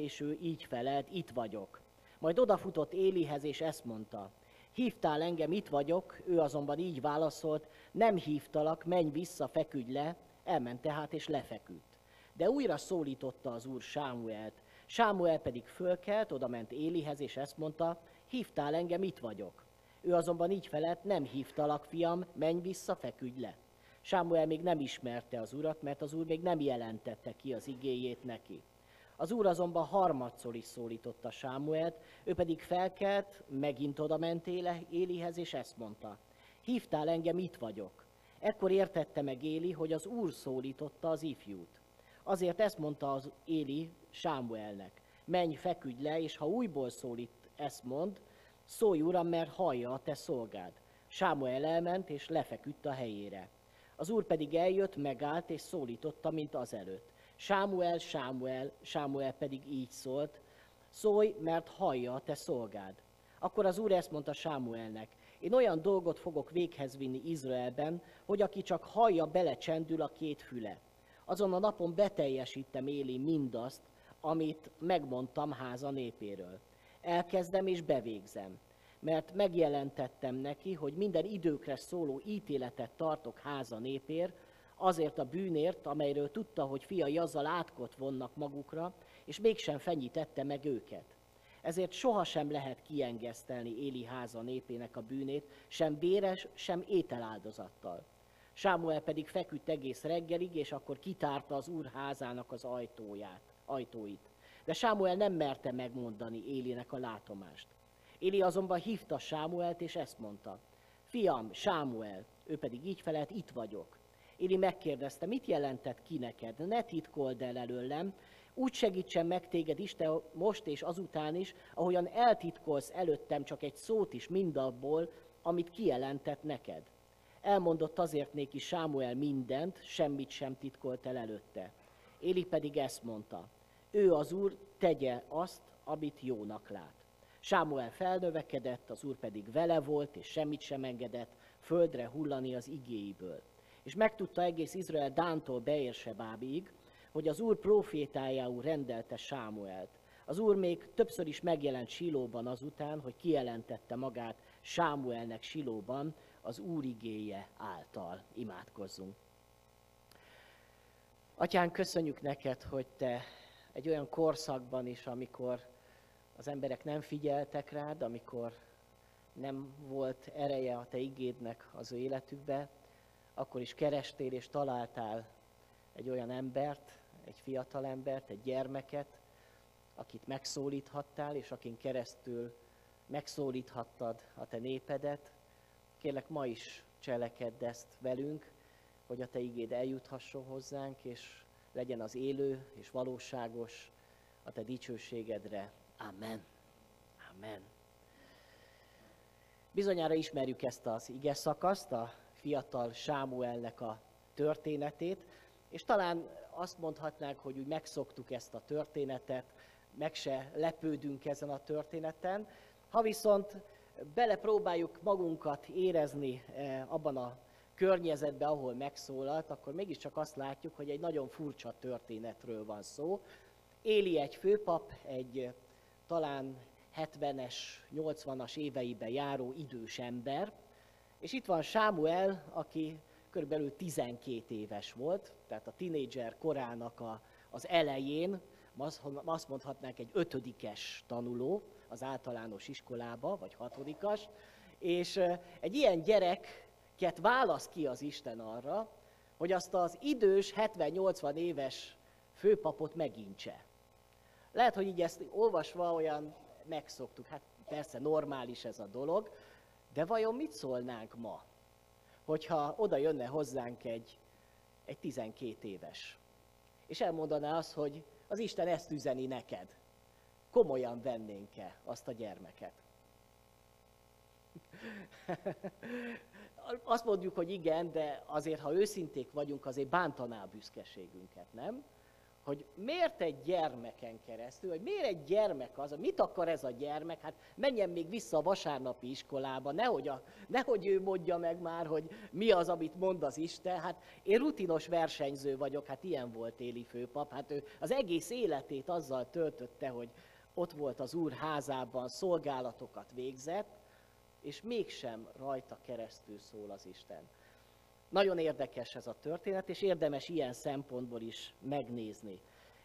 és ő így felelt, itt vagyok. Majd odafutott Élihez, és ezt mondta, hívtál engem, itt vagyok, ő azonban így válaszolt, nem hívtalak, menj vissza, feküdj le, elment tehát, és lefeküdt. De újra szólította az úr Sámuelt. Sámuel pedig fölkelt, oda ment Élihez, és ezt mondta, hívtál engem, itt vagyok. Ő azonban így felett, nem hívtalak, fiam, menj vissza, feküdj le. Sámuel még nem ismerte az urat, mert az úr még nem jelentette ki az igéjét neki. Az úr azonban harmadszor is szólította Sámuelt, ő pedig felkelt, megint oda ment Élihez, és ezt mondta, hívtál engem, itt vagyok. Ekkor értette meg Éli, hogy az úr szólította az ifjút. Azért ezt mondta az Éli Sámuelnek, menj, feküdj le, és ha újból szólít, ezt mond, szólj uram, mert hallja a te szolgád. Sámuel elment, és lefeküdt a helyére. Az úr pedig eljött, megállt, és szólította, mint azelőtt. Sámuel, Sámuel, Sámuel pedig így szólt, szólj, mert hallja a te szolgád. Akkor az úr ezt mondta Sámuelnek, én olyan dolgot fogok véghez vinni Izraelben, hogy aki csak hallja, belecsendül a két füle. Azon a napon beteljesítem Éli mindazt, amit megmondtam háza népéről. Elkezdem és bevégzem, mert megjelentettem neki, hogy minden időkre szóló ítéletet tartok háza népér, azért a bűnért, amelyről tudta, hogy fiai azzal átkot vonnak magukra, és mégsem fenyítette meg őket. Ezért sohasem lehet kiengesztelni Éli háza népének a bűnét, sem béres, sem ételáldozattal. Sámuel pedig feküdt egész reggelig, és akkor kitárta az úr házának az ajtóját, ajtóit. De Sámuel nem merte megmondani Élinek a látomást. Éli azonban hívta Sámuelt, és ezt mondta. Fiam, Sámuel, ő pedig így felelt, itt vagyok. Éli megkérdezte, mit jelentett ki neked? Ne titkold el előlem, úgy segítsen meg téged Isten most és azután is, ahogyan eltitkolsz előttem csak egy szót is mindabból, amit kijelentett neked. Elmondott azért néki Sámuel mindent, semmit sem titkolt el előtte. Éli pedig ezt mondta, ő az úr tegye azt, amit jónak lát. Sámuel felnövekedett, az úr pedig vele volt, és semmit sem engedett földre hullani az igéiből. És megtudta egész Izrael Dántól Beérsebábig, hogy az úr profétájául rendelte Sámuelt. Az úr még többször is megjelent Silóban azután, hogy kijelentette magát Sámuelnek Silóban az úr igéje által. Imádkozzunk. Atyán, köszönjük neked, hogy te egy olyan korszakban is, amikor az emberek nem figyeltek rád, amikor nem volt ereje a te igédnek az ő életükbe, akkor is kerestél és találtál egy olyan embert, egy fiatal embert, egy gyermeket, akit megszólíthattál, és akin keresztül megszólíthattad a te népedet. Kérlek, ma is cselekedd ezt velünk, hogy a te igéd eljuthasson hozzánk, és legyen az élő és valóságos a te dicsőségedre. Amen. Amen. Bizonyára ismerjük ezt az ige szakaszt, a fiatal Sámuelnek a történetét, és talán azt mondhatnánk, hogy úgy megszoktuk ezt a történetet, meg se lepődünk ezen a történeten. Ha viszont belepróbáljuk magunkat érezni eh, abban a környezetbe, ahol megszólalt, akkor mégiscsak azt látjuk, hogy egy nagyon furcsa történetről van szó. Éli egy főpap, egy eh, talán 70-es, 80-as éveibe járó idős ember, és itt van Sámuel, aki körülbelül 12 éves volt, tehát a tinédzser korának a, az elején, azt mondhatnánk egy ötödikes tanuló az általános iskolába, vagy hatodikas, és egy ilyen gyereket válasz ki az Isten arra, hogy azt az idős 70-80 éves főpapot megintse. Lehet, hogy így ezt olvasva olyan megszoktuk, hát persze normális ez a dolog, de vajon mit szólnánk ma, hogyha oda jönne hozzánk egy, egy 12 éves, és elmondaná azt, hogy az Isten ezt üzeni neked. Komolyan vennénk-e azt a gyermeket? azt mondjuk, hogy igen, de azért, ha őszinték vagyunk, azért bántaná a büszkeségünket, nem? Hogy miért egy gyermeken keresztül, hogy miért egy gyermek az, mit akar ez a gyermek, hát menjen még vissza a vasárnapi iskolába, nehogy, a, nehogy ő mondja meg már, hogy mi az, amit mond az Isten, hát én rutinos versenyző vagyok, hát ilyen volt Éli főpap, hát ő az egész életét azzal töltötte, hogy ott volt az Úr házában, szolgálatokat végzett, és mégsem rajta keresztül szól az Isten. Nagyon érdekes ez a történet, és érdemes ilyen szempontból is megnézni.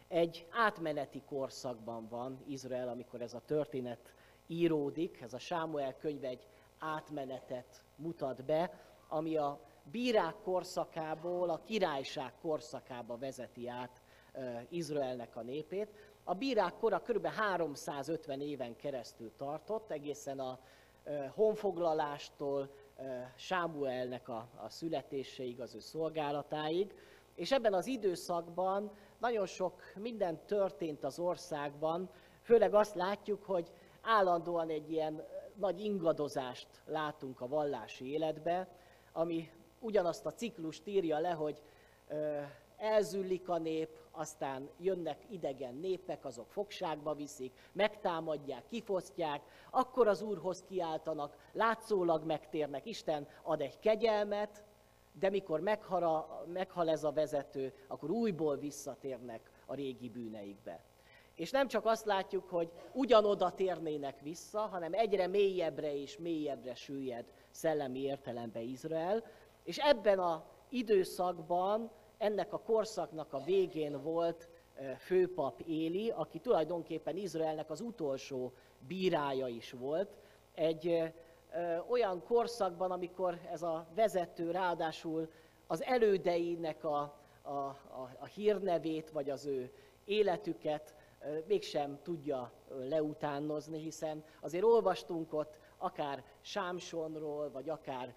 Egy átmeneti korszakban van Izrael, amikor ez a történet íródik, ez a Sámuel könyv egy átmenetet mutat be, ami a bírák korszakából a királyság korszakába vezeti át Izraelnek a népét. A bírák kora kb. 350 éven keresztül tartott, egészen a honfoglalástól Sámuelnek a, a születéséig, az ő szolgálatáig, és ebben az időszakban nagyon sok minden történt az országban, főleg azt látjuk, hogy állandóan egy ilyen nagy ingadozást látunk a vallási életbe, ami ugyanazt a ciklust írja le, hogy elzüllik a nép, aztán jönnek idegen népek, azok fogságba viszik, megtámadják, kifosztják, akkor az Úrhoz kiáltanak, látszólag megtérnek, Isten ad egy kegyelmet, de mikor meghal, meghal ez a vezető, akkor újból visszatérnek a régi bűneikbe. És nem csak azt látjuk, hogy ugyanoda térnének vissza, hanem egyre mélyebbre és mélyebbre süllyed szellemi értelembe Izrael, és ebben a időszakban ennek a korszaknak a végén volt főpap Éli, aki tulajdonképpen Izraelnek az utolsó bírája is volt. Egy olyan korszakban, amikor ez a vezető ráadásul az elődeinek a, a, a, a hírnevét, vagy az ő életüket mégsem tudja leutánozni, hiszen azért olvastunk ott akár Sámsonról, vagy akár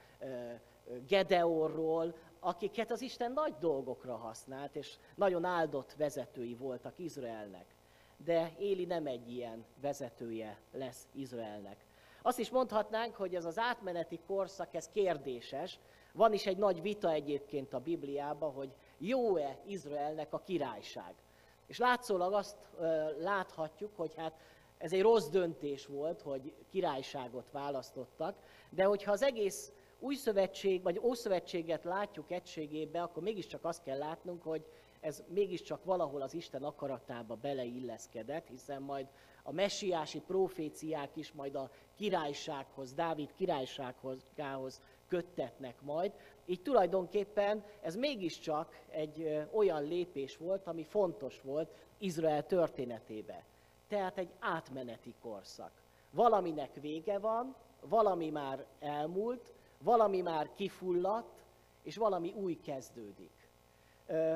Gedeorról, akiket az Isten nagy dolgokra használt, és nagyon áldott vezetői voltak Izraelnek. De Éli nem egy ilyen vezetője lesz Izraelnek. Azt is mondhatnánk, hogy ez az átmeneti korszak, ez kérdéses. Van is egy nagy vita egyébként a Bibliában, hogy jó-e Izraelnek a királyság. És látszólag azt ö, láthatjuk, hogy hát ez egy rossz döntés volt, hogy királyságot választottak, de hogyha az egész új szövetség, vagy ószövetséget látjuk egységébe, akkor mégiscsak azt kell látnunk, hogy ez mégiscsak valahol az Isten akaratába beleilleszkedett, hiszen majd a messiási proféciák is majd a királysághoz, Dávid királysághoz köttetnek majd. Így tulajdonképpen ez mégiscsak egy olyan lépés volt, ami fontos volt Izrael történetébe. Tehát egy átmeneti korszak. Valaminek vége van, valami már elmúlt, valami már kifulladt, és valami új kezdődik.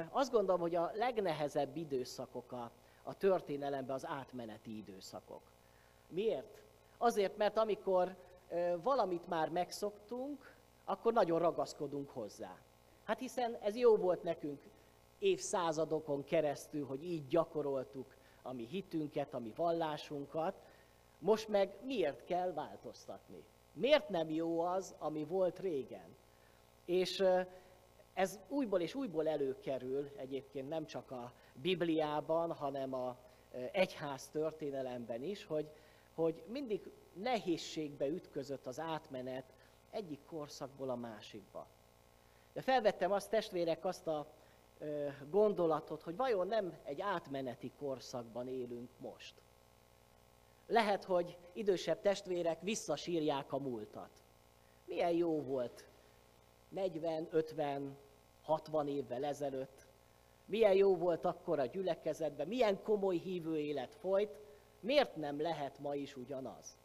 Azt gondolom, hogy a legnehezebb időszakok a, a történelemben az átmeneti időszakok. Miért? Azért, mert amikor valamit már megszoktunk, akkor nagyon ragaszkodunk hozzá. Hát hiszen ez jó volt nekünk évszázadokon keresztül, hogy így gyakoroltuk a mi hitünket, a mi vallásunkat, most meg miért kell változtatni? Miért nem jó az, ami volt régen? És ez újból és újból előkerül egyébként nem csak a Bibliában, hanem a egyház történelemben is, hogy, hogy mindig nehézségbe ütközött az átmenet egyik korszakból a másikba. De felvettem azt, testvérek, azt a gondolatot, hogy vajon nem egy átmeneti korszakban élünk most. Lehet, hogy idősebb testvérek visszasírják a múltat. Milyen jó volt 40, 50, 60 évvel ezelőtt. Milyen jó volt akkor a gyülekezetben, milyen komoly hívő élet folyt, miért nem lehet ma is ugyanaz?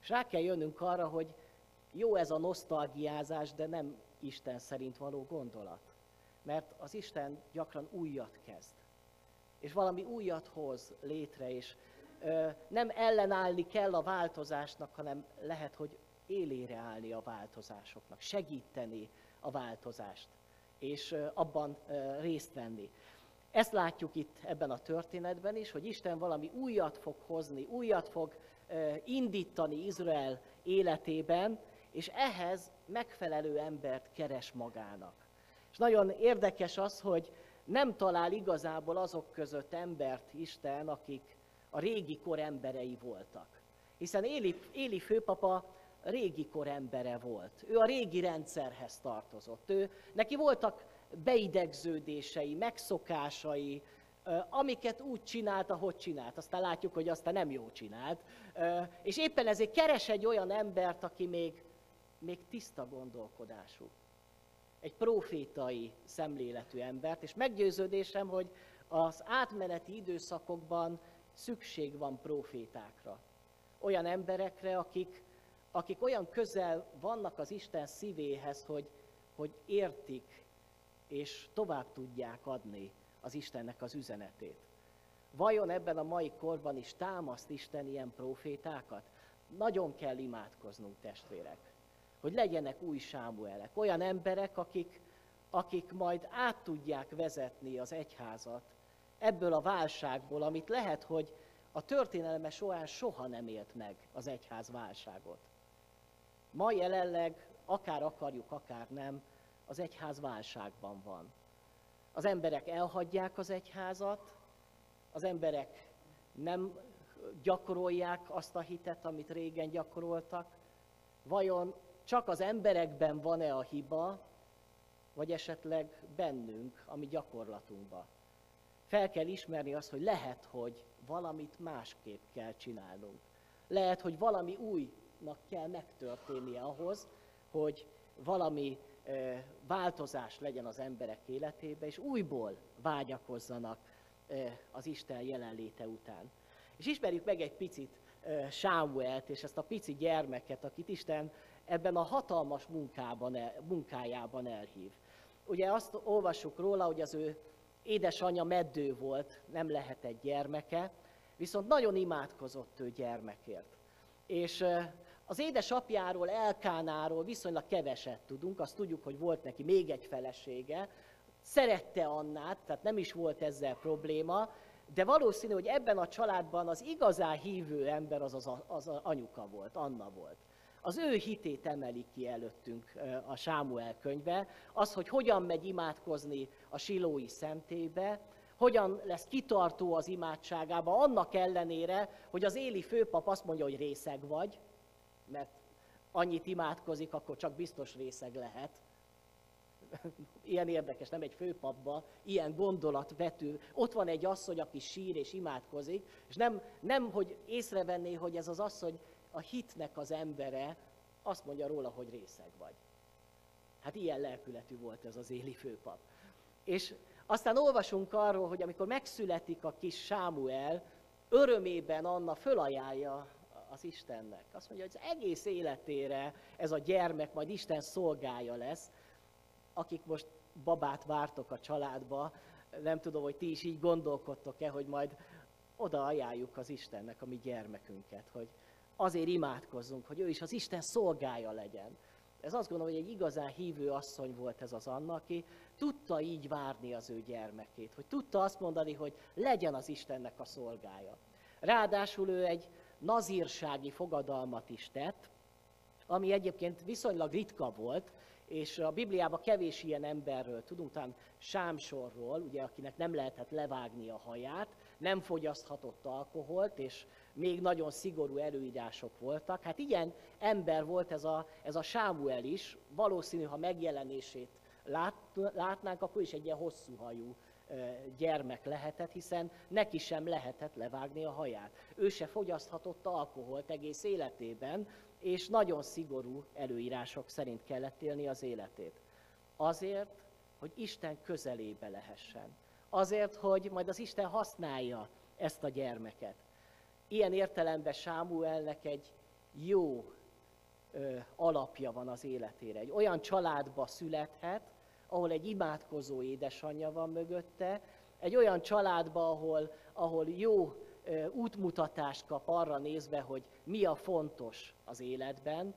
És rá kell jönnünk arra, hogy jó ez a nosztalgiázás, de nem Isten szerint való gondolat. Mert az Isten gyakran újat kezd. És valami újat hoz létre, és nem ellenállni kell a változásnak, hanem lehet, hogy élére állni a változásoknak, segíteni a változást, és abban részt venni. Ezt látjuk itt ebben a történetben is, hogy Isten valami újat fog hozni, újat fog indítani Izrael életében, és ehhez megfelelő embert keres magának. És nagyon érdekes az, hogy nem talál igazából azok között embert Isten, akik a régi kor emberei voltak. Hiszen Éli, Éli főpapa régi kor embere volt. Ő a régi rendszerhez tartozott. Ő, neki voltak beidegződései, megszokásai, amiket úgy csinált, ahogy csinált. Aztán látjuk, hogy aztán nem jó csinált. És éppen ezért keres egy olyan embert, aki még, még tiszta gondolkodású. Egy profétai szemléletű embert, és meggyőződésem, hogy az átmeneti időszakokban szükség van profétákra. Olyan emberekre, akik, akik olyan közel vannak az Isten szívéhez, hogy, hogy értik és tovább tudják adni az Istennek az üzenetét. Vajon ebben a mai korban is támaszt Isten ilyen profétákat? Nagyon kell imádkoznunk, testvérek, hogy legyenek új Sámuelek, olyan emberek, akik, akik majd át tudják vezetni az egyházat ebből a válságból, amit lehet, hogy a történelme során soha nem élt meg az egyház válságot. Ma jelenleg, akár akarjuk, akár nem, az egyház válságban van. Az emberek elhagyják az egyházat, az emberek nem gyakorolják azt a hitet, amit régen gyakoroltak. Vajon csak az emberekben van-e a hiba, vagy esetleg bennünk, ami gyakorlatunkban? Fel kell ismerni azt, hogy lehet, hogy valamit másképp kell csinálnunk. Lehet, hogy valami újnak kell megtörténnie ahhoz, hogy valami változás legyen az emberek életébe, és újból vágyakozzanak az Isten jelenléte után. És ismerjük meg egy picit Sámuelt és ezt a pici gyermeket, akit Isten ebben a hatalmas munkában, munkájában elhív. Ugye azt olvassuk róla, hogy az ő édesanyja meddő volt, nem lehetett gyermeke, viszont nagyon imádkozott ő gyermekért. És az édesapjáról, Elkánáról viszonylag keveset tudunk, azt tudjuk, hogy volt neki még egy felesége, szerette Annát, tehát nem is volt ezzel probléma, de valószínű, hogy ebben a családban az igazán hívő ember az az, az anyuka volt, Anna volt. Az ő hitét emeli ki előttünk a Sámuel könyve, az, hogy hogyan megy imádkozni a silói szentébe, hogyan lesz kitartó az imádságába, annak ellenére, hogy az éli főpap azt mondja, hogy részeg vagy, mert annyit imádkozik, akkor csak biztos részeg lehet. Ilyen érdekes, nem egy főpapba, ilyen gondolat vető. Ott van egy asszony, aki sír és imádkozik, és nem, nem hogy észrevenné, hogy ez az asszony a hitnek az embere, azt mondja róla, hogy részeg vagy. Hát ilyen lelkületű volt ez az éli főpap. És aztán olvasunk arról, hogy amikor megszületik a kis Sámuel, örömében Anna fölajánlja az Istennek. Azt mondja, hogy az egész életére ez a gyermek majd Isten szolgája lesz, akik most babát vártok a családba, nem tudom, hogy ti is így gondolkodtok-e, hogy majd oda ajánljuk az Istennek a mi gyermekünket, hogy azért imádkozzunk, hogy ő is az Isten szolgája legyen. Ez azt gondolom, hogy egy igazán hívő asszony volt ez az Anna, aki tudta így várni az ő gyermekét, hogy tudta azt mondani, hogy legyen az Istennek a szolgája. Ráadásul ő egy nazírsági fogadalmat is tett, ami egyébként viszonylag ritka volt, és a Bibliában kevés ilyen emberről tudunk, talán Sámsorról, ugye, akinek nem lehetett levágni a haját, nem fogyaszthatott alkoholt, és még nagyon szigorú előírások voltak. Hát ilyen ember volt ez a, ez a Sámuel is, valószínű, ha megjelenését lát, látnánk, akkor is egy ilyen hosszú hajú gyermek lehetett, hiszen neki sem lehetett levágni a haját. Ő se fogyaszthatott alkoholt egész életében, és nagyon szigorú előírások szerint kellett élni az életét. Azért, hogy Isten közelébe lehessen. Azért, hogy majd az Isten használja ezt a gyermeket. Ilyen értelemben Sámuelnek egy jó ö, alapja van az életére. Egy olyan családba születhet, ahol egy imádkozó édesanyja van mögötte, egy olyan családba, ahol, ahol jó útmutatást kap arra nézve, hogy mi a fontos az életben,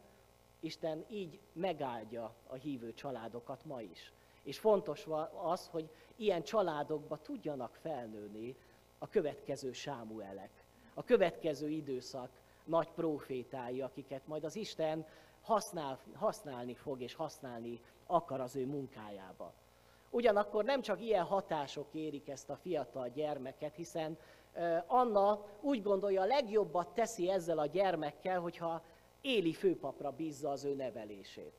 Isten így megáldja a hívő családokat ma is. És fontos az, hogy ilyen családokba tudjanak felnőni a következő Sámuelek, a következő időszak nagy profétái, akiket majd az Isten használ, használni fog és használni akar az ő munkájába. Ugyanakkor nem csak ilyen hatások érik ezt a fiatal gyermeket, hiszen Anna úgy gondolja, a legjobbat teszi ezzel a gyermekkel, hogyha Éli főpapra bízza az ő nevelését.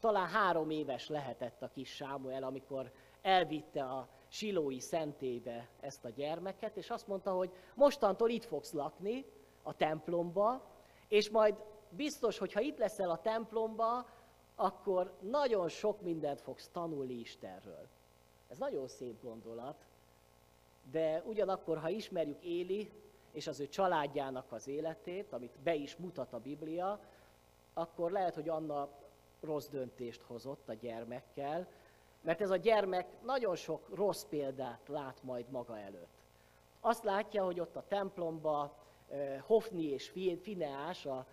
Talán három éves lehetett a kis Sámuel, amikor elvitte a silói szentébe ezt a gyermeket, és azt mondta, hogy mostantól itt fogsz lakni, a templomba, és majd biztos, hogy ha itt leszel a templomba, akkor nagyon sok mindent fogsz tanulni Istenről. Ez nagyon szép gondolat, de ugyanakkor, ha ismerjük Éli és az ő családjának az életét, amit be is mutat a Biblia, akkor lehet, hogy Anna rossz döntést hozott a gyermekkel, mert ez a gyermek nagyon sok rossz példát lát majd maga előtt. Azt látja, hogy ott a templomba Hofni és Fineás, a,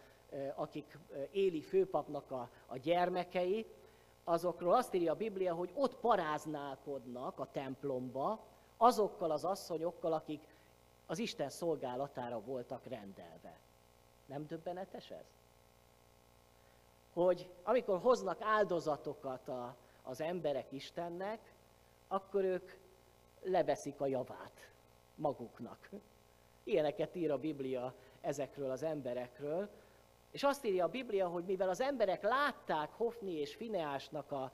akik Éli főpapnak a, a gyermekei, azokról azt írja a Biblia, hogy ott paráználkodnak a templomba azokkal az asszonyokkal, akik az Isten szolgálatára voltak rendelve. Nem döbbenetes ez? Hogy amikor hoznak áldozatokat a, az emberek Istennek, akkor ők leveszik a javát maguknak. Ilyeneket ír a Biblia ezekről az emberekről. És azt írja a Biblia, hogy mivel az emberek látták Hofni és Fineásnak a,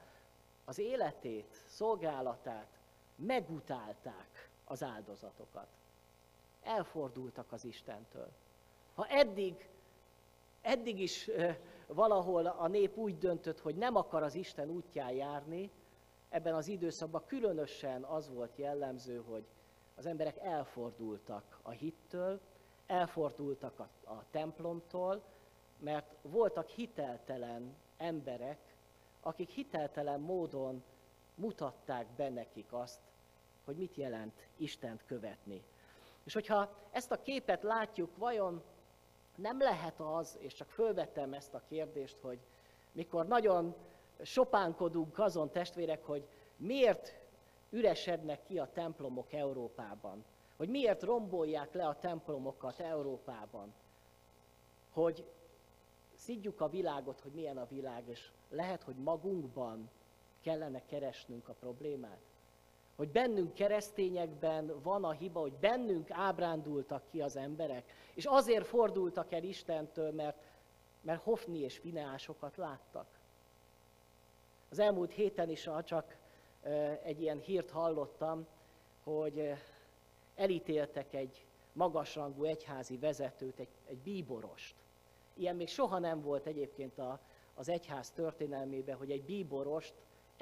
az életét, szolgálatát, megutálták az áldozatokat. Elfordultak az Istentől. Ha eddig, eddig is valahol a nép úgy döntött, hogy nem akar az Isten útján járni, ebben az időszakban különösen az volt jellemző, hogy az emberek elfordultak a hittől, elfordultak a, a templomtól, mert voltak hiteltelen emberek, akik hiteltelen módon mutatták be nekik azt, hogy mit jelent Istent követni. És hogyha ezt a képet látjuk, vajon nem lehet az, és csak fölvettem ezt a kérdést, hogy mikor nagyon sopánkodunk azon testvérek, hogy miért üresednek ki a templomok Európában, hogy miért rombolják le a templomokat Európában, hogy szidjuk a világot, hogy milyen a világ, és lehet, hogy magunkban kellene keresnünk a problémát. Hogy bennünk keresztényekben van a hiba, hogy bennünk ábrándultak ki az emberek, és azért fordultak el Istentől, mert, mert Hofni és Fineásokat láttak. Az elmúlt héten is, csak egy ilyen hírt hallottam, hogy elítéltek egy magasrangú egyházi vezetőt, egy, egy bíborost. Ilyen még soha nem volt egyébként a, az egyház történelmében, hogy egy bíborost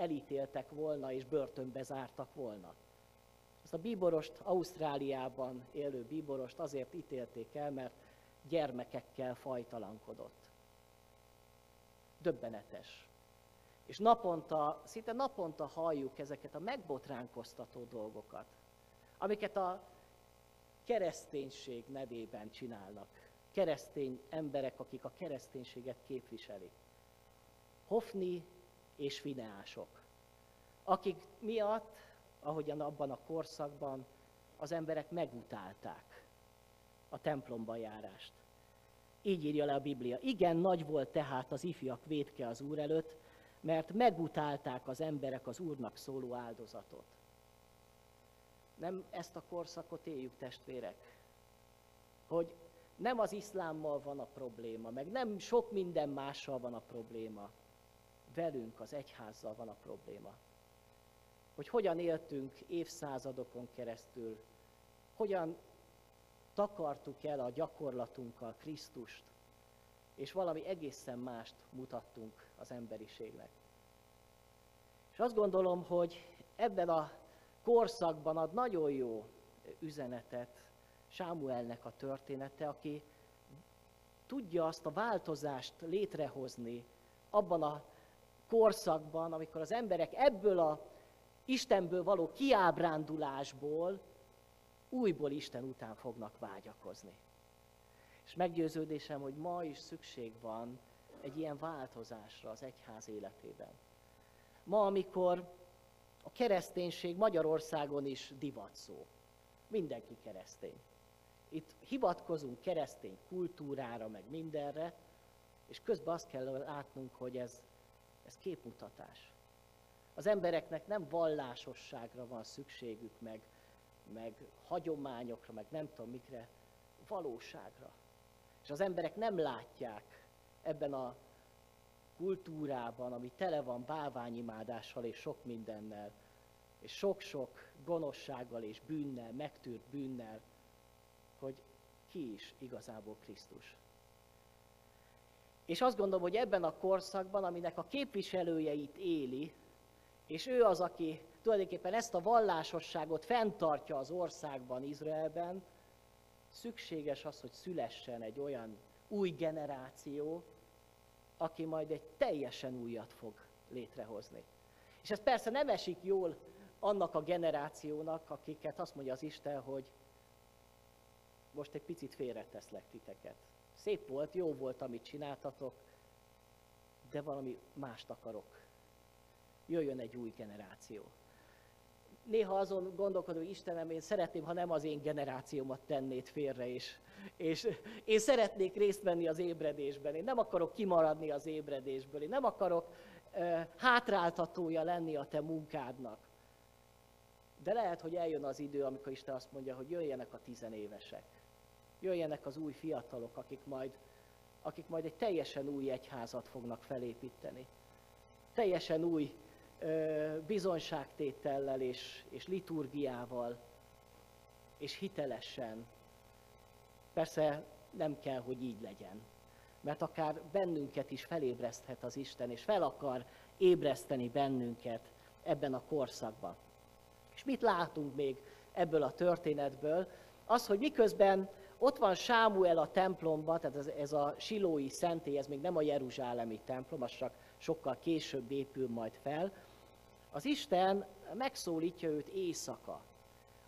elítéltek volna és börtönbe zártak volna. Ezt a bíborost Ausztráliában élő bíborost azért ítélték el, mert gyermekekkel fajtalankodott. Döbbenetes. És naponta, szinte naponta halljuk ezeket a megbotránkoztató dolgokat, amiket a kereszténység nevében csinálnak. Keresztény emberek, akik a kereszténységet képviselik. Hofni és Fineások, akik miatt, ahogyan abban a korszakban, az emberek megutálták a templomba járást. Így írja le a Biblia. Igen, nagy volt tehát az ifjak védke az Úr előtt, mert megutálták az emberek az Úrnak szóló áldozatot. Nem ezt a korszakot éljük, testvérek, hogy nem az iszlámmal van a probléma, meg nem sok minden mással van a probléma. Velünk, az egyházzal van a probléma. Hogy hogyan éltünk évszázadokon keresztül, hogyan takartuk el a gyakorlatunkkal Krisztust, és valami egészen mást mutattunk az emberiségnek. És azt gondolom, hogy ebben a korszakban ad nagyon jó üzenetet Sámuelnek a története, aki tudja azt a változást létrehozni abban a korszakban, amikor az emberek ebből a Istenből való kiábrándulásból újból Isten után fognak vágyakozni. És meggyőződésem, hogy ma is szükség van egy ilyen változásra az egyház életében. Ma, amikor a kereszténység Magyarországon is divat szó. Mindenki keresztény. Itt hivatkozunk keresztény kultúrára, meg mindenre, és közben azt kell látnunk, hogy ez, ez képmutatás. Az embereknek nem vallásosságra van szükségük, meg, meg hagyományokra, meg nem tudom mikre, valóságra. És az emberek nem látják ebben a kultúrában, ami tele van bálványimádással és sok mindennel, és sok-sok gonoszsággal és bűnnel, megtűrt bűnnel, hogy ki is igazából Krisztus. És azt gondolom, hogy ebben a korszakban, aminek a képviselőjeit éli, és ő az, aki tulajdonképpen ezt a vallásosságot fenntartja az országban, Izraelben, szükséges az, hogy szülessen egy olyan új generáció, aki majd egy teljesen újat fog létrehozni. És ez persze nem esik jól annak a generációnak, akiket azt mondja az Isten, hogy most egy picit félreteszlek titeket. Szép volt, jó volt, amit csináltatok, de valami mást akarok. Jöjjön egy új generáció. Néha azon gondolkodom, hogy Istenem, én szeretném, ha nem az én generációmat tennéd félre, és, és én szeretnék részt venni az ébredésben. Én nem akarok kimaradni az ébredésből. Én nem akarok uh, hátráltatója lenni a te munkádnak. De lehet, hogy eljön az idő, amikor Isten azt mondja, hogy jöjjenek a tizenévesek jöjjenek az új fiatalok, akik majd, akik majd egy teljesen új egyházat fognak felépíteni. Teljesen új ö, bizonyságtétellel és, és liturgiával, és hitelesen. Persze nem kell, hogy így legyen, mert akár bennünket is felébreszthet az Isten, és fel akar ébreszteni bennünket ebben a korszakban. És mit látunk még ebből a történetből? Az, hogy miközben ott van Sámuel a templomban, tehát ez, ez a silói szentély, ez még nem a jeruzsálemi templom, az csak sokkal később épül majd fel. Az Isten megszólítja őt éjszaka,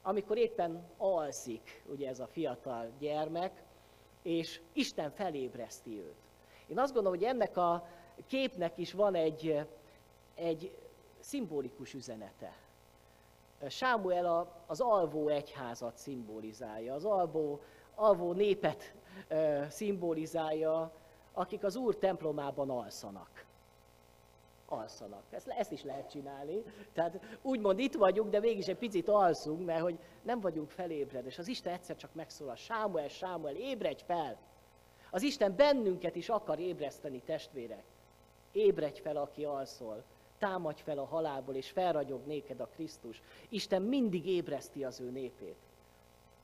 amikor éppen alszik, ugye ez a fiatal gyermek, és Isten felébreszti őt. Én azt gondolom, hogy ennek a képnek is van egy, egy szimbolikus üzenete. Sámuel az alvó egyházat szimbolizálja. Az alvó alvó népet ö, szimbolizálja, akik az Úr templomában alszanak. Alszanak. Ezt, ezt is lehet csinálni. Tehát úgymond itt vagyunk, de mégis egy picit alszunk, mert hogy nem vagyunk felébred. És az Isten egyszer csak megszólal, Sámuel, Sámuel, ébredj fel! Az Isten bennünket is akar ébreszteni, testvérek. Ébredj fel, aki alszol. Támadj fel a halálból, és felragyog néked a Krisztus. Isten mindig ébreszti az ő népét.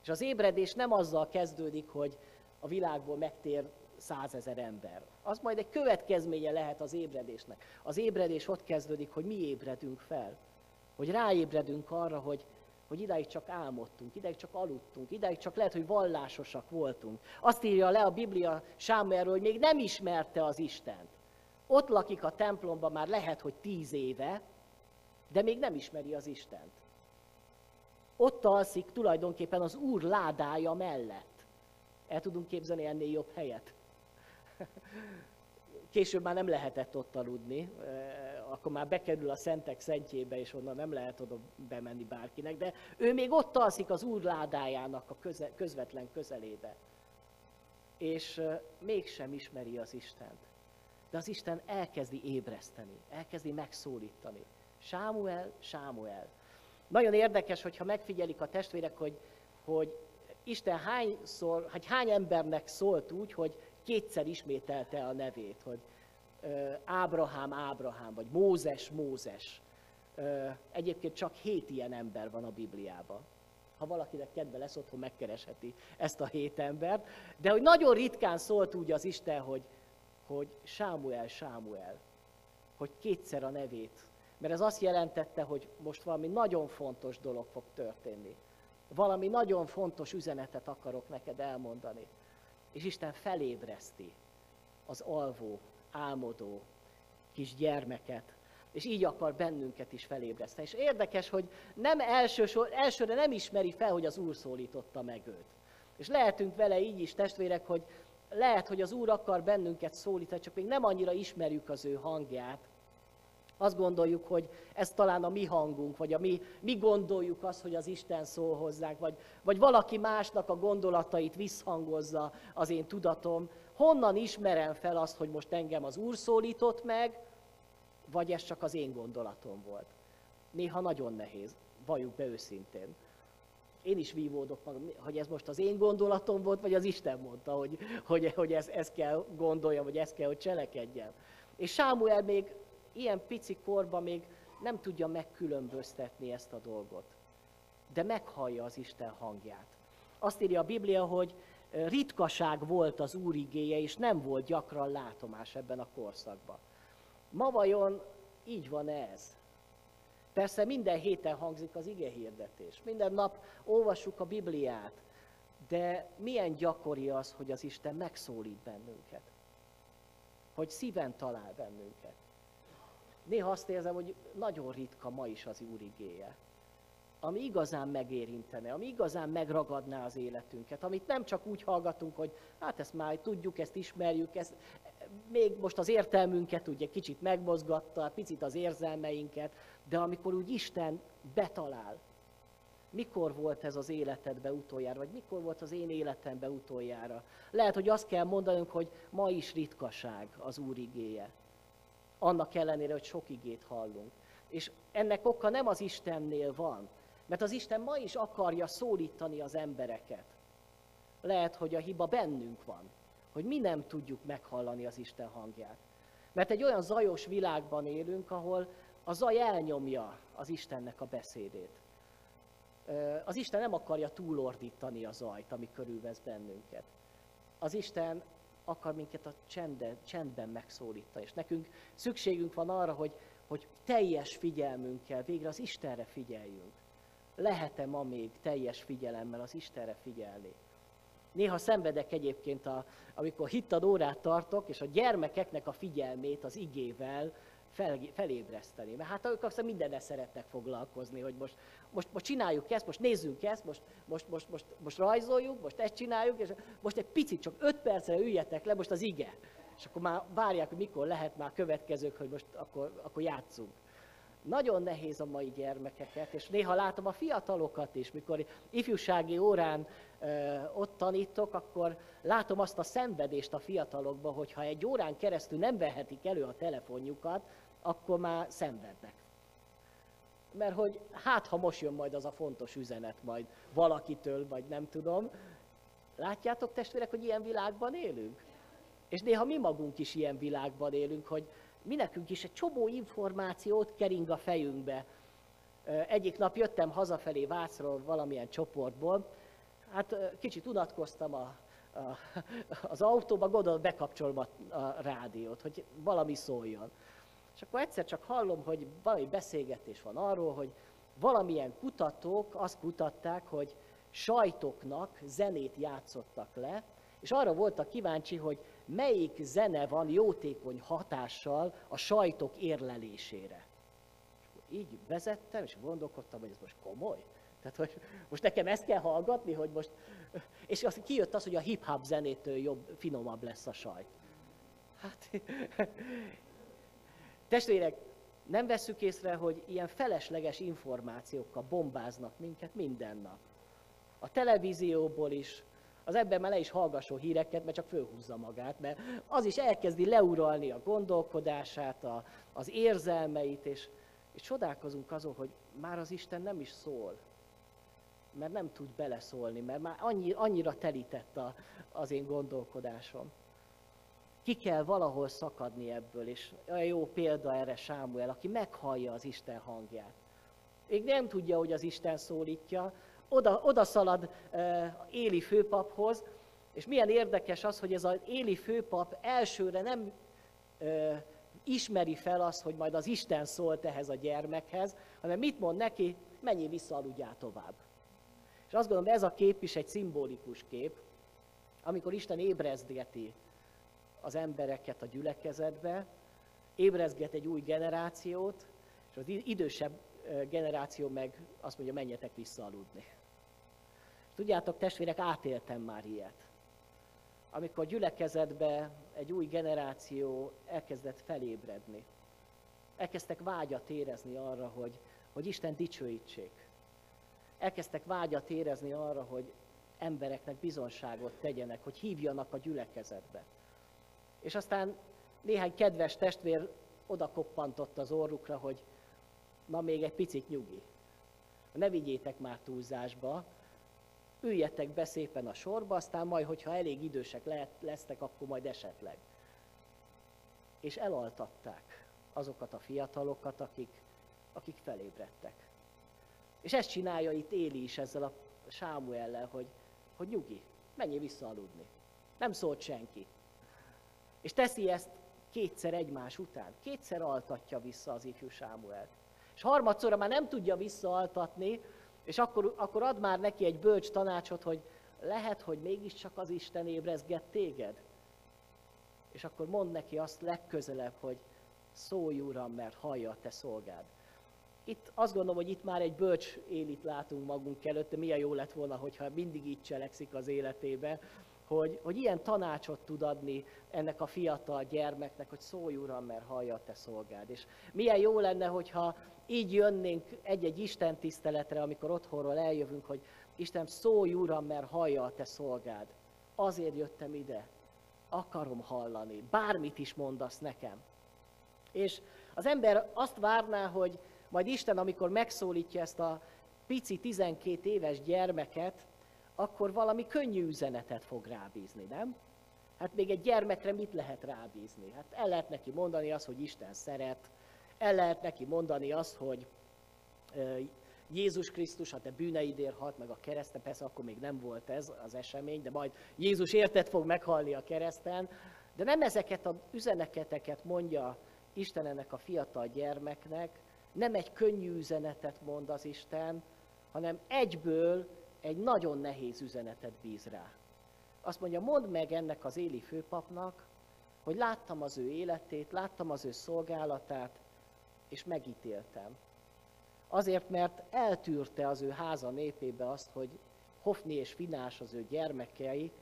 És az ébredés nem azzal kezdődik, hogy a világból megtér százezer ember. Az majd egy következménye lehet az ébredésnek. Az ébredés ott kezdődik, hogy mi ébredünk fel. Hogy ráébredünk arra, hogy, hogy idáig csak álmodtunk, idáig csak aludtunk, idáig csak lehet, hogy vallásosak voltunk. Azt írja le a Biblia Sámuelről, hogy még nem ismerte az Istent. Ott lakik a templomban már lehet, hogy tíz éve, de még nem ismeri az Istent ott alszik tulajdonképpen az Úr ládája mellett. El tudunk képzelni ennél jobb helyet? Később már nem lehetett ott aludni, eh, akkor már bekerül a szentek szentjébe, és onnan nem lehet oda bemenni bárkinek, de ő még ott alszik az Úr ládájának a köze, közvetlen közelébe. És eh, mégsem ismeri az Istent. De az Isten elkezdi ébreszteni, elkezdi megszólítani. Sámuel, Sámuel. Nagyon érdekes, hogyha megfigyelik a testvérek, hogy, hogy Isten hányszor, hogy hány embernek szólt úgy, hogy kétszer ismételte a nevét, hogy Ábrahám, Ábrahám, vagy Mózes, Mózes. Egyébként csak hét ilyen ember van a Bibliában. Ha valakinek kedve lesz, otthon megkeresheti ezt a hét embert. De hogy nagyon ritkán szólt úgy az Isten, hogy, hogy Sámuel, Sámuel, hogy kétszer a nevét mert ez azt jelentette, hogy most valami nagyon fontos dolog fog történni. Valami nagyon fontos üzenetet akarok neked elmondani. És Isten felébreszti az alvó, álmodó kis gyermeket, és így akar bennünket is felébreszteni. És érdekes, hogy nem elsősor, elsőre nem ismeri fel, hogy az Úr szólította meg őt. És lehetünk vele így is, testvérek, hogy lehet, hogy az Úr akar bennünket szólítani, csak még nem annyira ismerjük az ő hangját, azt gondoljuk, hogy ez talán a mi hangunk, vagy a mi, mi gondoljuk azt, hogy az Isten szól hozzánk, vagy, vagy valaki másnak a gondolatait visszhangozza az én tudatom. Honnan ismerem fel azt, hogy most engem az Úr szólított meg, vagy ez csak az én gondolatom volt? Néha nagyon nehéz, valljuk be őszintén. Én is vívódok magam, hogy ez most az én gondolatom volt, vagy az Isten mondta, hogy, hogy, hogy ezt, ezt kell gondoljam, vagy ezt kell, hogy cselekedjem. És Sámuel még ilyen pici korban még nem tudja megkülönböztetni ezt a dolgot. De meghallja az Isten hangját. Azt írja a Biblia, hogy ritkaság volt az Úr igéje, és nem volt gyakran látomás ebben a korszakban. Ma vajon így van ez? Persze minden héten hangzik az ige hirdetés, minden nap olvassuk a Bibliát, de milyen gyakori az, hogy az Isten megszólít bennünket? Hogy szíven talál bennünket? Néha azt érzem, hogy nagyon ritka ma is az Úr igéje ami igazán megérintene, ami igazán megragadná az életünket, amit nem csak úgy hallgatunk, hogy hát ezt már tudjuk, ezt ismerjük, ezt, még most az értelmünket ugye kicsit megmozgatta, picit az érzelmeinket, de amikor úgy Isten betalál, mikor volt ez az életedbe utoljára, vagy mikor volt az én életembe utoljára. Lehet, hogy azt kell mondanunk, hogy ma is ritkaság az Úr igéje. Annak ellenére, hogy sok igét hallunk. És ennek oka nem az Istennél van, mert az Isten ma is akarja szólítani az embereket. Lehet, hogy a hiba bennünk van, hogy mi nem tudjuk meghallani az Isten hangját. Mert egy olyan zajos világban élünk, ahol a zaj elnyomja az Istennek a beszédét. Az Isten nem akarja túlordítani a zajt, ami körülvesz bennünket. Az Isten akar minket a csendben, csendben megszólítani. És nekünk szükségünk van arra, hogy, hogy teljes figyelmünkkel végre az Istenre figyeljünk lehet-e ma még teljes figyelemmel az Istenre figyelni. Néha szenvedek egyébként, a, amikor hittad órát tartok, és a gyermekeknek a figyelmét az igével fel, felébreszteni. Mert hát ők aztán mindenre szeretnek foglalkozni, hogy most, most, most csináljuk ezt, most nézzünk ezt, most, most, most, most, most rajzoljuk, most ezt csináljuk, és most egy picit, csak öt percre üljetek le, most az ige. És akkor már várják, hogy mikor lehet már következők, hogy most akkor, akkor játszunk. Nagyon nehéz a mai gyermekeket, és néha látom a fiatalokat is, mikor ifjúsági órán ott tanítok, akkor látom azt a szenvedést a fiatalokban, hogy ha egy órán keresztül nem vehetik elő a telefonjukat, akkor már szenvednek. Mert hogy hát, ha most jön majd az a fontos üzenet majd valakitől, vagy nem tudom. Látjátok testvérek, hogy ilyen világban élünk? És néha mi magunk is ilyen világban élünk, hogy mi nekünk is egy csomó információt kering a fejünkbe. Egyik nap jöttem hazafelé Vácról valamilyen csoportból, hát kicsit unatkoztam a, a, az autóba, gondolom bekapcsolom a, a rádiót, hogy valami szóljon. És akkor egyszer csak hallom, hogy valami beszélgetés van arról, hogy valamilyen kutatók azt kutatták, hogy sajtoknak zenét játszottak le, és arra voltak kíváncsi, hogy melyik zene van jótékony hatással a sajtok érlelésére. És így vezettem, és gondolkodtam, hogy ez most komoly. Tehát, hogy most nekem ezt kell hallgatni, hogy most... És azt kijött az, hogy a hip-hop zenétől jobb, finomabb lesz a sajt. Hát, testvérek, nem vesszük észre, hogy ilyen felesleges információkkal bombáznak minket minden nap. A televízióból is, az ember már le is hallgasson híreket, mert csak fölhúzza magát, mert az is elkezdi leuralni a gondolkodását, a, az érzelmeit, és, és csodálkozunk azon, hogy már az Isten nem is szól, mert nem tud beleszólni, mert már annyi, annyira telített a, az én gondolkodásom. Ki kell valahol szakadni ebből, és olyan jó példa erre Sámuel, aki meghallja az Isten hangját. Még nem tudja, hogy az Isten szólítja, oda, oda szalad uh, Éli főpaphoz, és milyen érdekes az, hogy ez az Éli főpap elsőre nem uh, ismeri fel azt, hogy majd az Isten szólt ehhez a gyermekhez, hanem mit mond neki, menjél vissza, aludjál tovább. És azt gondolom, ez a kép is egy szimbolikus kép, amikor Isten ébrezgeti az embereket a gyülekezetbe, ébrezget egy új generációt, és az idősebb generáció meg azt mondja, menjetek vissza aludni. Tudjátok, testvérek, átéltem már ilyet. Amikor gyülekezetbe egy új generáció elkezdett felébredni. Elkezdtek vágyat érezni arra, hogy, hogy Isten dicsőítsék. Elkezdtek vágyat érezni arra, hogy embereknek bizonságot tegyenek, hogy hívjanak a gyülekezetbe. És aztán néhány kedves testvér oda koppantott az orrukra, hogy na még egy picit nyugi. Ne vigyétek már túlzásba, üljetek be szépen a sorba, aztán majd, hogyha elég idősek lehet, lesztek, akkor majd esetleg. És elaltatták azokat a fiatalokat, akik, akik felébredtek. És ezt csinálja itt Éli is ezzel a Sámuellel, hogy, hogy nyugi, menj vissza aludni. Nem szólt senki. És teszi ezt kétszer egymás után. Kétszer altatja vissza az ifjú Sámuelt. És harmadszorra már nem tudja visszaaltatni, és akkor, akkor ad már neki egy bölcs tanácsot, hogy lehet, hogy mégiscsak az Isten ébrezget téged. És akkor mond neki azt legközelebb, hogy szólj Uram, mert hallja a te szolgád. Itt azt gondolom, hogy itt már egy bölcs élit látunk magunk előtt, de milyen jó lett volna, hogyha mindig így cselekszik az életébe, hogy, hogy ilyen tanácsot tud adni ennek a fiatal gyermeknek, hogy szólj Uram, mert hallja a te szolgád. És milyen jó lenne, hogyha így jönnénk egy-egy Isten tiszteletre, amikor otthonról eljövünk, hogy Isten szólj Uram, mert hallja a te szolgád. Azért jöttem ide, akarom hallani, bármit is mondasz nekem. És az ember azt várná, hogy majd Isten, amikor megszólítja ezt a pici 12 éves gyermeket, akkor valami könnyű üzenetet fog rábízni, nem? Hát még egy gyermekre mit lehet rábízni? Hát el lehet neki mondani azt, hogy Isten szeret, el lehet neki mondani azt, hogy Jézus Krisztus a te bűneidért halt meg a kereszten, persze akkor még nem volt ez az esemény, de majd Jézus érted fog meghalni a kereszten, de nem ezeket az üzeneketeket mondja Isten ennek a fiatal gyermeknek, nem egy könnyű üzenetet mond az Isten, hanem egyből egy nagyon nehéz üzenetet bíz rá. Azt mondja, mondd meg ennek az éli főpapnak, hogy láttam az ő életét, láttam az ő szolgálatát, és megítéltem. Azért, mert eltűrte az ő háza népébe azt, hogy Hofni és Finás az ő gyermekeik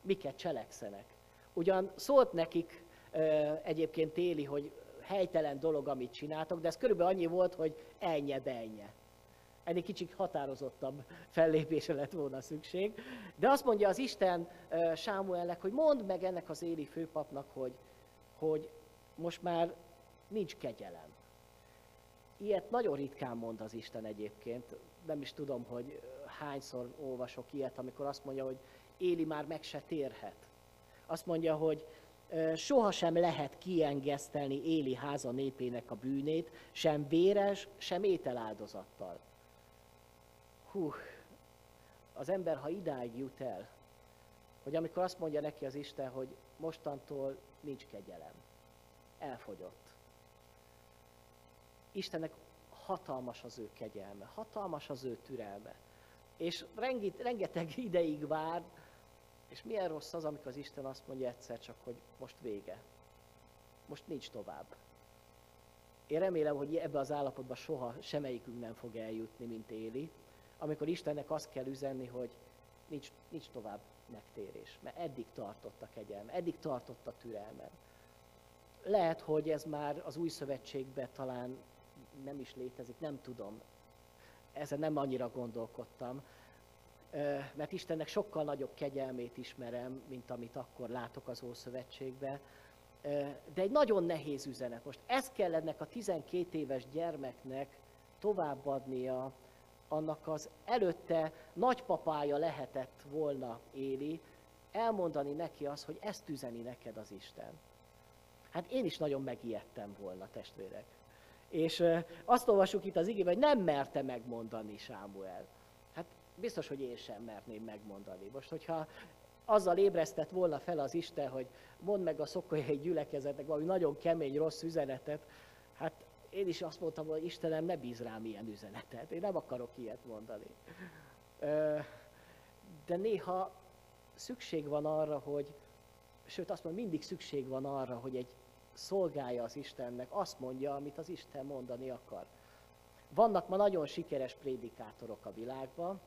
miket cselekszenek. Ugyan szólt nekik egyébként Éli, hogy helytelen dolog, amit csináltok, de ez körülbelül annyi volt, hogy elnye benye ennél kicsit határozottabb fellépése lett volna szükség. De azt mondja az Isten Sámuelnek, hogy mondd meg ennek az éli főpapnak, hogy, hogy most már nincs kegyelem. Ilyet nagyon ritkán mond az Isten egyébként. Nem is tudom, hogy hányszor olvasok ilyet, amikor azt mondja, hogy Éli már meg se térhet. Azt mondja, hogy sohasem lehet kiengesztelni Éli háza népének a bűnét, sem véres, sem ételáldozattal hú, az ember, ha idáig jut el, hogy amikor azt mondja neki az Isten, hogy mostantól nincs kegyelem, elfogyott. Istennek hatalmas az ő kegyelme, hatalmas az ő türelme. És rengeteg ideig vár, és milyen rossz az, amikor az Isten azt mondja egyszer csak, hogy most vége. Most nincs tovább. Én remélem, hogy ebbe az állapotba soha semmelyikünk nem fog eljutni, mint Éli, amikor Istennek azt kell üzenni, hogy nincs, nincs tovább megtérés, mert eddig tartott a kegyelme, eddig tartott a türelme. Lehet, hogy ez már az új szövetségben talán nem is létezik, nem tudom. Ezen nem annyira gondolkodtam, mert Istennek sokkal nagyobb kegyelmét ismerem, mint amit akkor látok az Ószövetségben. De egy nagyon nehéz üzenet. Most ezt kell ennek a 12 éves gyermeknek továbbadnia annak az előtte nagypapája lehetett volna Éli, elmondani neki azt, hogy ezt üzeni neked az Isten. Hát én is nagyon megijedtem volna, testvérek. És azt olvasjuk itt az igében, hogy nem merte megmondani Sámuel. Biztos, hogy én sem merném megmondani. Most, hogyha azzal ébresztett volna fel az Isten, hogy mondd meg a szokolyai gyülekezetnek valami nagyon kemény, rossz üzenetet, hát én is azt mondtam, hogy Istenem, ne bíz rám ilyen üzenetet. Én nem akarok ilyet mondani. De néha szükség van arra, hogy, sőt azt mondom, mindig szükség van arra, hogy egy szolgálja az Istennek, azt mondja, amit az Isten mondani akar. Vannak ma nagyon sikeres prédikátorok a világban,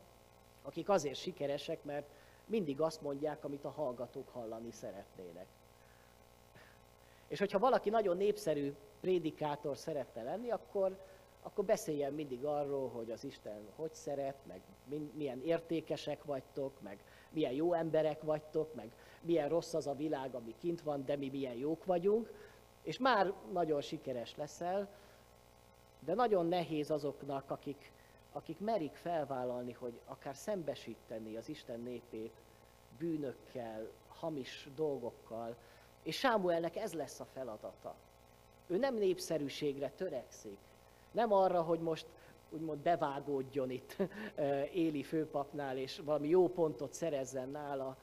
akik azért sikeresek, mert mindig azt mondják, amit a hallgatók hallani szeretnének. És hogyha valaki nagyon népszerű prédikátor szeretne lenni, akkor, akkor beszéljen mindig arról, hogy az Isten hogy szeret, meg milyen értékesek vagytok, meg milyen jó emberek vagytok, meg milyen rossz az a világ, ami kint van, de mi milyen jók vagyunk, és már nagyon sikeres leszel, De nagyon nehéz azoknak, akik, akik merik felvállalni, hogy akár szembesíteni az Isten népét bűnökkel, hamis dolgokkal, és Sámuelnek ez lesz a feladata. Ő nem népszerűségre törekszik, nem arra, hogy most úgymond bevágódjon itt Éli főpapnál, és valami jó pontot szerezzen nála,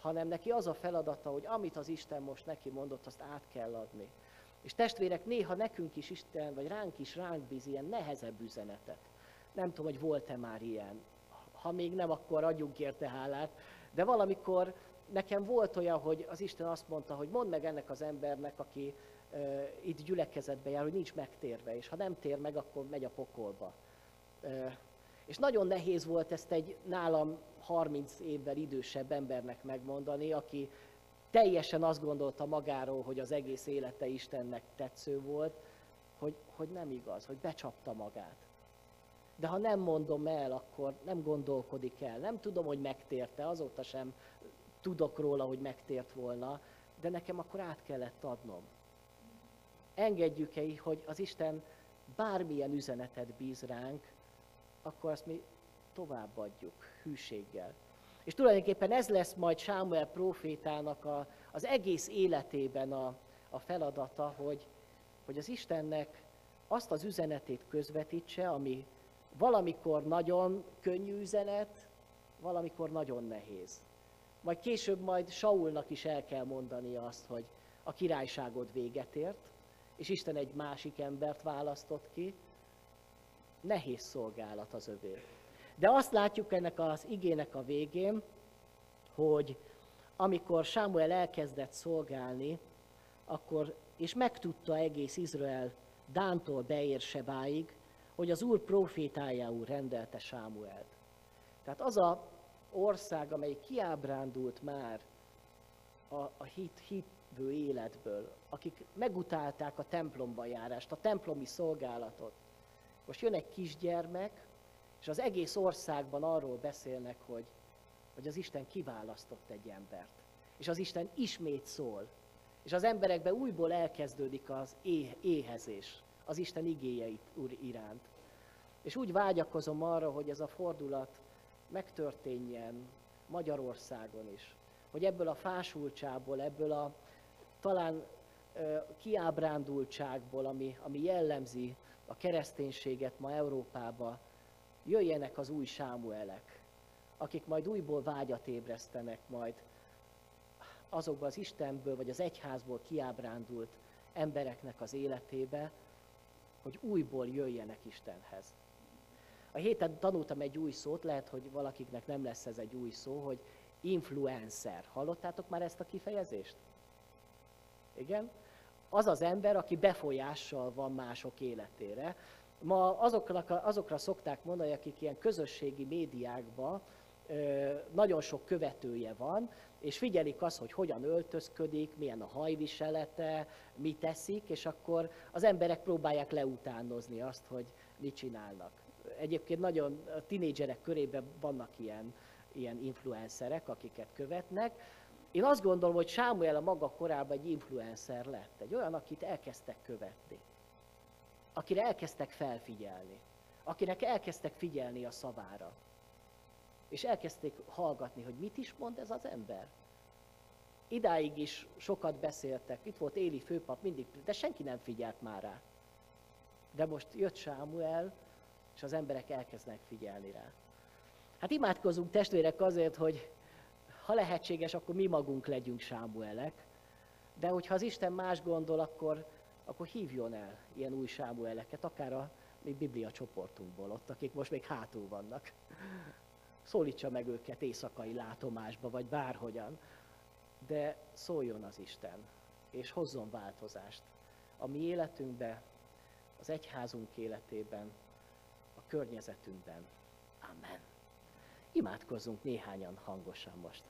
hanem neki az a feladata, hogy amit az Isten most neki mondott, azt át kell adni. És testvérek, néha nekünk is Isten, vagy ránk is ránk bíz ilyen nehezebb üzenetet. Nem tudom, hogy volt-e már ilyen. Ha még nem, akkor adjunk érte hálát. De valamikor nekem volt olyan, hogy az Isten azt mondta, hogy mondd meg ennek az embernek, aki uh, itt gyülekezetbe jár, hogy nincs megtérve, és ha nem tér meg, akkor megy a pokolba. Uh, és nagyon nehéz volt ezt egy nálam 30 évvel idősebb embernek megmondani, aki teljesen azt gondolta magáról, hogy az egész élete Istennek tetsző volt, hogy, hogy nem igaz, hogy becsapta magát. De ha nem mondom el, akkor nem gondolkodik el. Nem tudom, hogy megtérte, azóta sem tudok róla, hogy megtért volna, de nekem akkor át kellett adnom. Engedjük-e, hogy az Isten bármilyen üzenetet bíz ránk, akkor azt mi továbbadjuk hűséggel. És tulajdonképpen ez lesz majd Sámuel profétának a, az egész életében a, a feladata, hogy, hogy az Istennek azt az üzenetét közvetítse, ami valamikor nagyon könnyű üzenet, valamikor nagyon nehéz. Majd később majd Saulnak is el kell mondani azt, hogy a királyságod véget ért, és Isten egy másik embert választott ki. Nehéz szolgálat az övé. De azt látjuk ennek az igének a végén, hogy amikor Sámuel elkezdett szolgálni, akkor, és megtudta egész Izrael Dántól Beérsebáig, hogy az Úr profétájául rendelte Sámuelt. Tehát az a ország, amely kiábrándult már a, a hit, hitvő életből, akik megutálták a templomba járást, a templomi szolgálatot. Most jön egy kisgyermek, és az egész országban arról beszélnek, hogy, hogy az Isten kiválasztott egy embert. És az Isten ismét szól. És az emberekben újból elkezdődik az éhezés, az Isten igéjeit iránt. És úgy vágyakozom arra, hogy ez a fordulat megtörténjen Magyarországon is. Hogy ebből a fásultságból, ebből a talán kiábrándultságból, ami, ami jellemzi a kereszténységet ma Európába, jöjjenek az új Sámuelek, akik majd újból vágyat ébresztenek majd azokban az Istenből vagy az egyházból kiábrándult embereknek az életébe, hogy újból jöjjenek Istenhez. A héten tanultam egy új szót, lehet, hogy valakiknek nem lesz ez egy új szó, hogy influencer. Hallottátok már ezt a kifejezést? Igen? Az az ember, aki befolyással van mások életére. Ma azokra, azokra szokták mondani, akik ilyen közösségi médiákban nagyon sok követője van, és figyelik azt, hogy hogyan öltözködik, milyen a hajviselete, mit teszik, és akkor az emberek próbálják leutánozni azt, hogy mit csinálnak. Egyébként nagyon a tinédzserek körében vannak ilyen, ilyen influencerek, akiket követnek. Én azt gondolom, hogy Sámuel a maga korában egy influencer lett, egy olyan, akit elkezdtek követni, akire elkezdtek felfigyelni, akinek elkezdtek figyelni a szavára. És elkezdték hallgatni, hogy mit is mond ez az ember. Idáig is sokat beszéltek, itt volt Éli főpap mindig, de senki nem figyelt már rá. De most jött Sámuel, és az emberek elkezdenek figyelni rá. Hát imádkozunk testvérek azért, hogy ha lehetséges, akkor mi magunk legyünk Sámuelek, de hogyha az Isten más gondol, akkor, akkor hívjon el ilyen új Sámueleket, akár a mi Biblia csoportunkból, ott, akik most még hátul vannak. Szólítsa meg őket éjszakai látomásba, vagy bárhogyan, de szóljon az Isten, és hozzon változást a mi életünkbe, az egyházunk életében, környezetünkben. Amen. Imádkozzunk néhányan hangosan most.